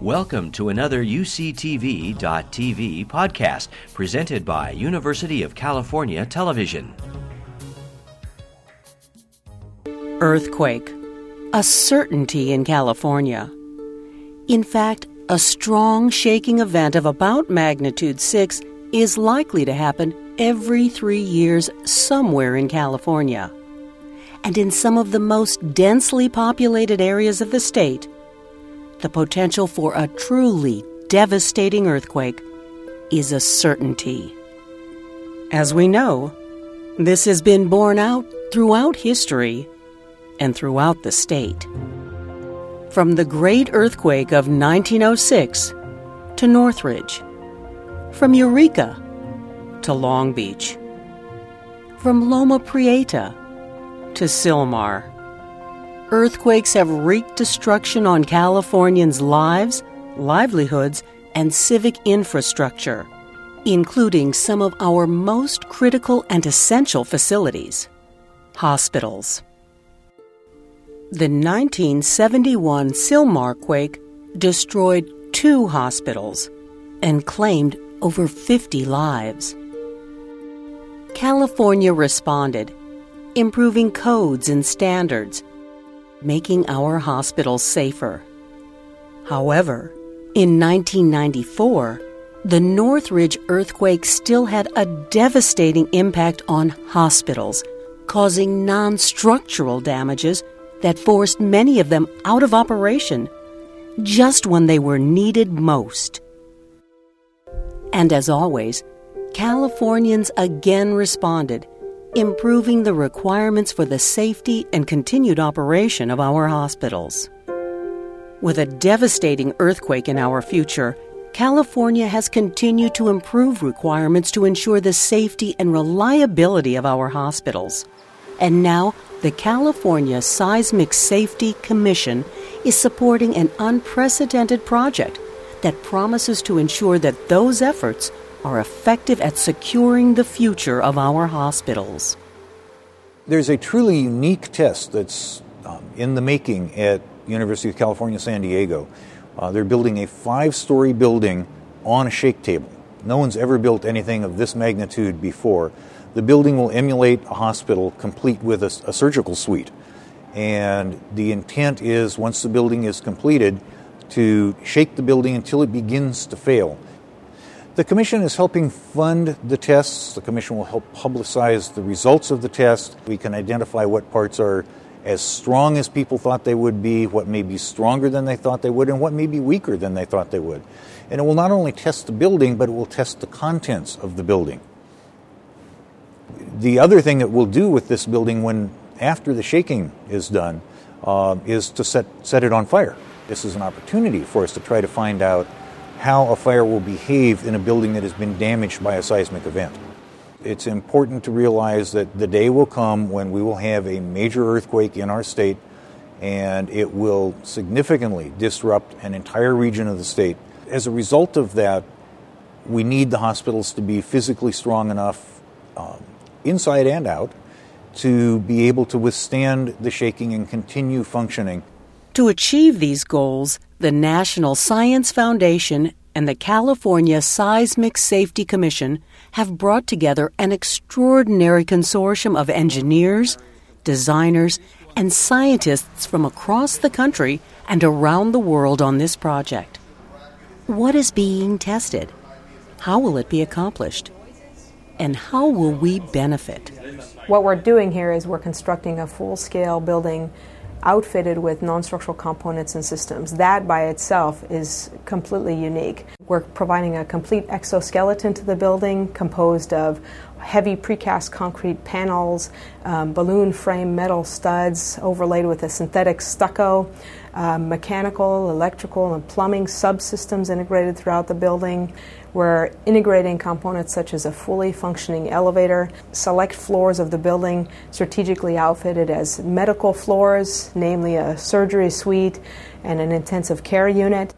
Welcome to another UCTV.tv podcast presented by University of California Television. Earthquake. A certainty in California. In fact, a strong shaking event of about magnitude 6 is likely to happen every three years somewhere in California. And in some of the most densely populated areas of the state, the potential for a truly devastating earthquake is a certainty. As we know, this has been borne out throughout history and throughout the state. From the great earthquake of 1906 to Northridge, from Eureka to Long Beach, from Loma Prieta to Sylmar earthquakes have wreaked destruction on Californians' lives, livelihoods, and civic infrastructure, including some of our most critical and essential facilities hospitals. The 1971 Sylmar quake destroyed two hospitals and claimed over 50 lives. California responded, improving codes and standards making our hospitals safer. However, in 1994, the Northridge earthquake still had a devastating impact on hospitals, causing non structural damages that forced many of them out of operation just when they were needed most. And as always, Californians again responded improving the requirements for the safety and continued operation of our hospitals. With a devastating earthquake in our future, California has continued to improve requirements to ensure the safety and reliability of our hospitals. And now, the California Seismic Safety Commission is supporting an unprecedented project that promises to ensure that those efforts are effective at securing the future of our hospitals. There's a truly unique test that's um, in the making at University of California, San Diego. Uh, they're building a five-story building on a shake table. No one's ever built anything of this magnitude before. The building will emulate a hospital complete with a, a surgical suite. And the intent is, once the building is completed, to shake the building until it begins to fail the Commission is helping fund the tests. The Commission will help publicize the results of the test. We can identify what parts are as strong as people thought they would be, what may be stronger than they thought they would, and what may be weaker than they thought they would. And it will not only test the building, but it will test the contents of the building. The other thing that we'll do with this building when after the shaking is done uh, is to set, set it on fire. This is an opportunity for us to try to find out how a fire will behave in a building that has been damaged by a seismic event. It's important to realize that the day will come when we will have a major earthquake in our state and it will significantly disrupt an entire region of the state. As a result of that, we need the hospitals to be physically strong enough, um, inside and out, to be able to withstand the shaking and continue functioning. To achieve these goals, the National Science Foundation and the California Seismic Safety Commission have brought together an extraordinary consortium of engineers, designers, and scientists from across the country and around the world on this project. What is being tested? How will it be accomplished? And how will we benefit? What we're doing here is we're constructing a full scale building outfitted with non-structural components and systems. That by itself is completely unique. We're providing a complete exoskeleton to the building composed of heavy precast concrete panels, um, balloon frame metal studs overlaid with a synthetic stucco, uh, mechanical, electrical, and plumbing subsystems integrated throughout the building. We're integrating components such as a fully functioning elevator, select floors of the building strategically outfitted as medical floors, namely a surgery suite and an intensive care unit.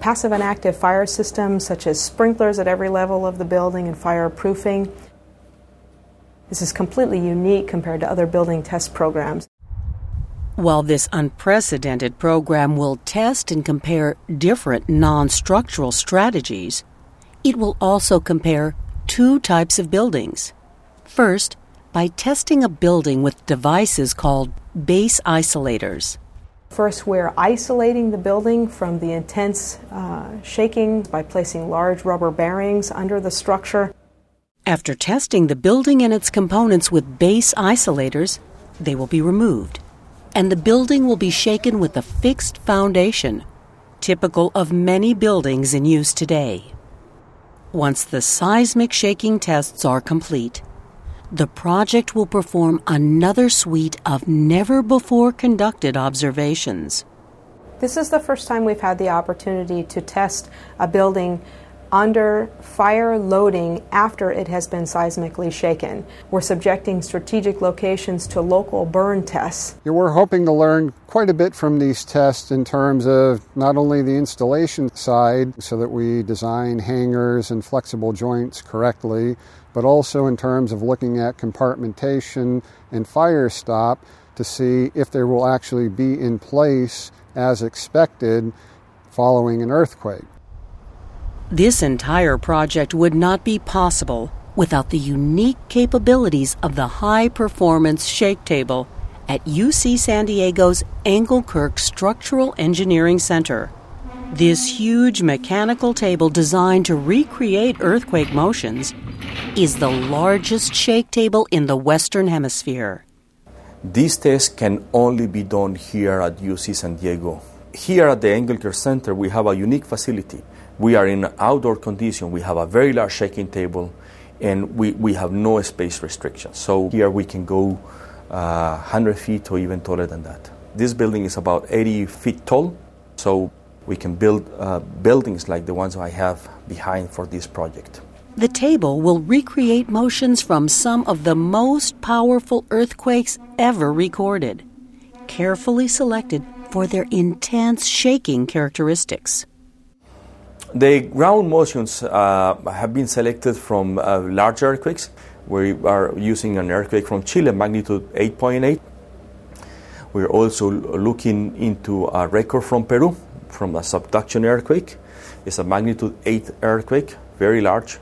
Passive and active fire systems such as sprinklers at every level of the building and fireproofing. This is completely unique compared to other building test programs. While this unprecedented program will test and compare different non structural strategies, it will also compare two types of buildings. First, by testing a building with devices called base isolators. First, we're isolating the building from the intense uh, shaking by placing large rubber bearings under the structure. After testing the building and its components with base isolators, they will be removed, and the building will be shaken with a fixed foundation, typical of many buildings in use today. Once the seismic shaking tests are complete, the project will perform another suite of never before conducted observations. This is the first time we've had the opportunity to test a building under fire loading after it has been seismically shaken. We're subjecting strategic locations to local burn tests. We're hoping to learn quite a bit from these tests in terms of not only the installation side, so that we design hangers and flexible joints correctly, but also in terms of looking at compartmentation and fire stop to see if there will actually be in place as expected following an earthquake. This entire project would not be possible without the unique capabilities of the high performance shake table at UC San Diego's Englekirk Structural Engineering Center. This huge mechanical table designed to recreate earthquake motions is the largest shake table in the Western Hemisphere. These tests can only be done here at UC San Diego. Here at the Englekirk Center, we have a unique facility. We are in outdoor condition. We have a very large shaking table, and we, we have no space restrictions. So here we can go uh, 100 feet or even taller than that. This building is about 80 feet tall, so we can build uh, buildings like the ones I have behind for this project. The table will recreate motions from some of the most powerful earthquakes ever recorded, carefully selected for their intense shaking characteristics. The ground motions uh, have been selected from uh, large earthquakes. We are using an earthquake from Chile, magnitude 8.8. We're also looking into a record from Peru, from a subduction earthquake. It's a magnitude 8 earthquake, very large.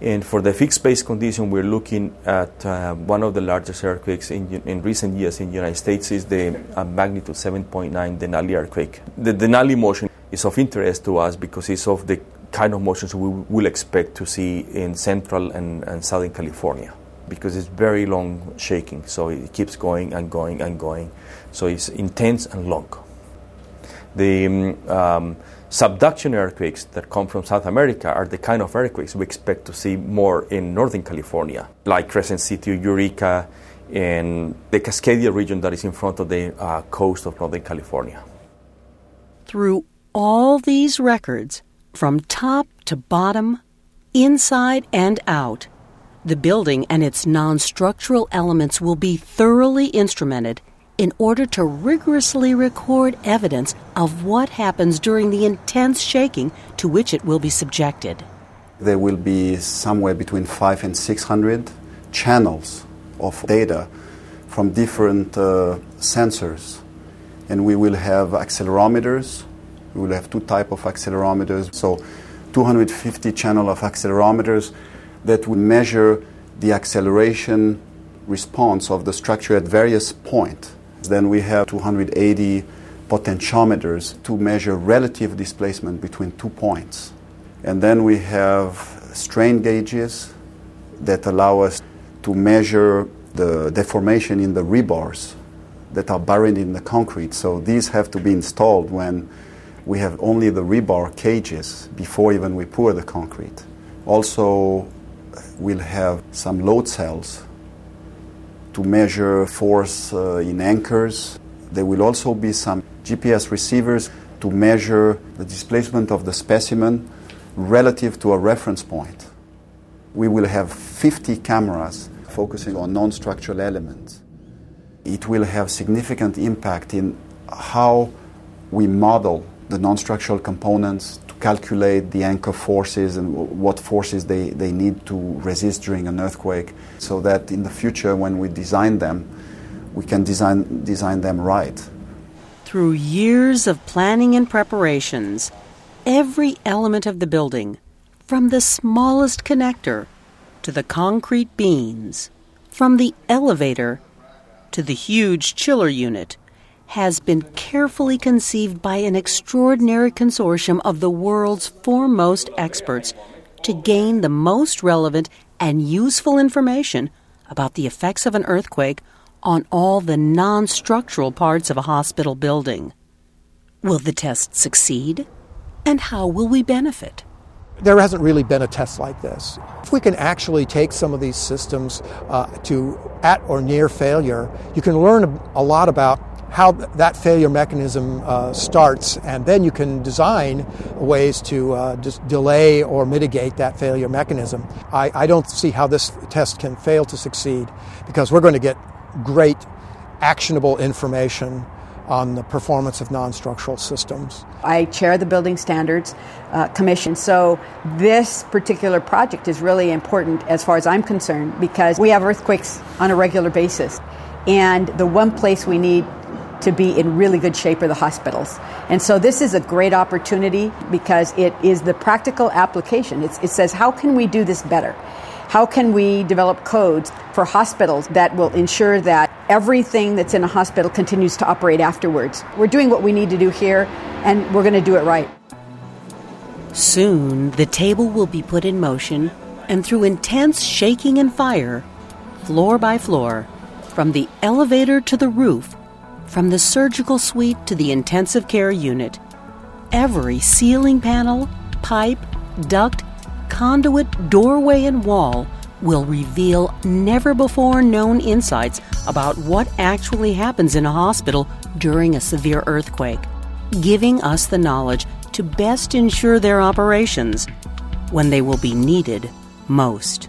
And for the fixed base condition, we're looking at uh, one of the largest earthquakes in, in, recent years in the United States is the uh, magnitude 7.9 Denali earthquake. The Denali motion is of interest to us because it's of the kind of motions we will expect to see in central and, and southern California because it's very long shaking, so it keeps going and going and going. So it's intense and long. The um, um subduction earthquakes that come from South America are the kind of earthquakes we expect to see more in Northern California, like Crescent City, Eureka, and the Cascadia region that is in front of the uh, coast of Northern California. Through all these records, from top to bottom, inside and out, the building and its non structural elements will be thoroughly instrumented in order to rigorously record evidence of what happens during the intense shaking to which it will be subjected. There will be somewhere between five and 600 channels of data from different uh, sensors. And we will have accelerometers. We will have two type of accelerometers. So 250 channel of accelerometers that will measure the acceleration response of the structure at various points then we have 280 potentiometers to measure relative displacement between two points. And then we have strain gauges that allow us to measure the deformation in the rebars that are buried in the concrete. So these have to be installed when we have only the rebar cages before even we pour the concrete. Also, we'll have some load cells to measure force uh, in anchors. There will also be some GPS receivers to measure the displacement of the specimen relative to a reference point. We will have 50 cameras focusing on non structural elements. It will have significant impact in how we model the non structural components to calculate the anchor forces and what forces they, they need to resist during an earthquake so that in the future when we design them we can design, design them right. Through years of planning and preparations, every element of the building, from the smallest connector to the concrete beams, from the elevator to the huge chiller unit, has been carefully conceived by an extraordinary consortium of the world's foremost experts to gain the most relevant and useful information about the effects of an earthquake on all the non structural parts of a hospital building. Will the test succeed? And how will we benefit? There hasn't really been a test like this. If we can actually take some of these systems uh, to at or near failure, you can learn a lot about how that failure mechanism uh, starts, and then you can design ways to uh, delay or mitigate that failure mechanism. I, I don't see how this test can fail to succeed because we're going to get great actionable information on the performance of non-structural systems. I chair the Building Standards uh, Commission, so this particular project is really important as far as I'm concerned because we have earthquakes on a regular basis. And the one place we need to be in really good shape are the hospitals. And so this is a great opportunity because it is the practical application. It's, it says, how can we do this better? How can we develop codes for hospitals that will ensure that everything that's in a hospital continues to operate afterwards? We're doing what we need to do here, and we're going to do it right. Soon, the table will be put in motion, and through intense shaking and fire, floor by floor, from the elevator to the roof, from the surgical suite to the intensive care unit, every ceiling panel, pipe, duct, conduit, doorway, and wall will reveal never before known insights about what actually happens in a hospital during a severe earthquake, giving us the knowledge to best ensure their operations when they will be needed most.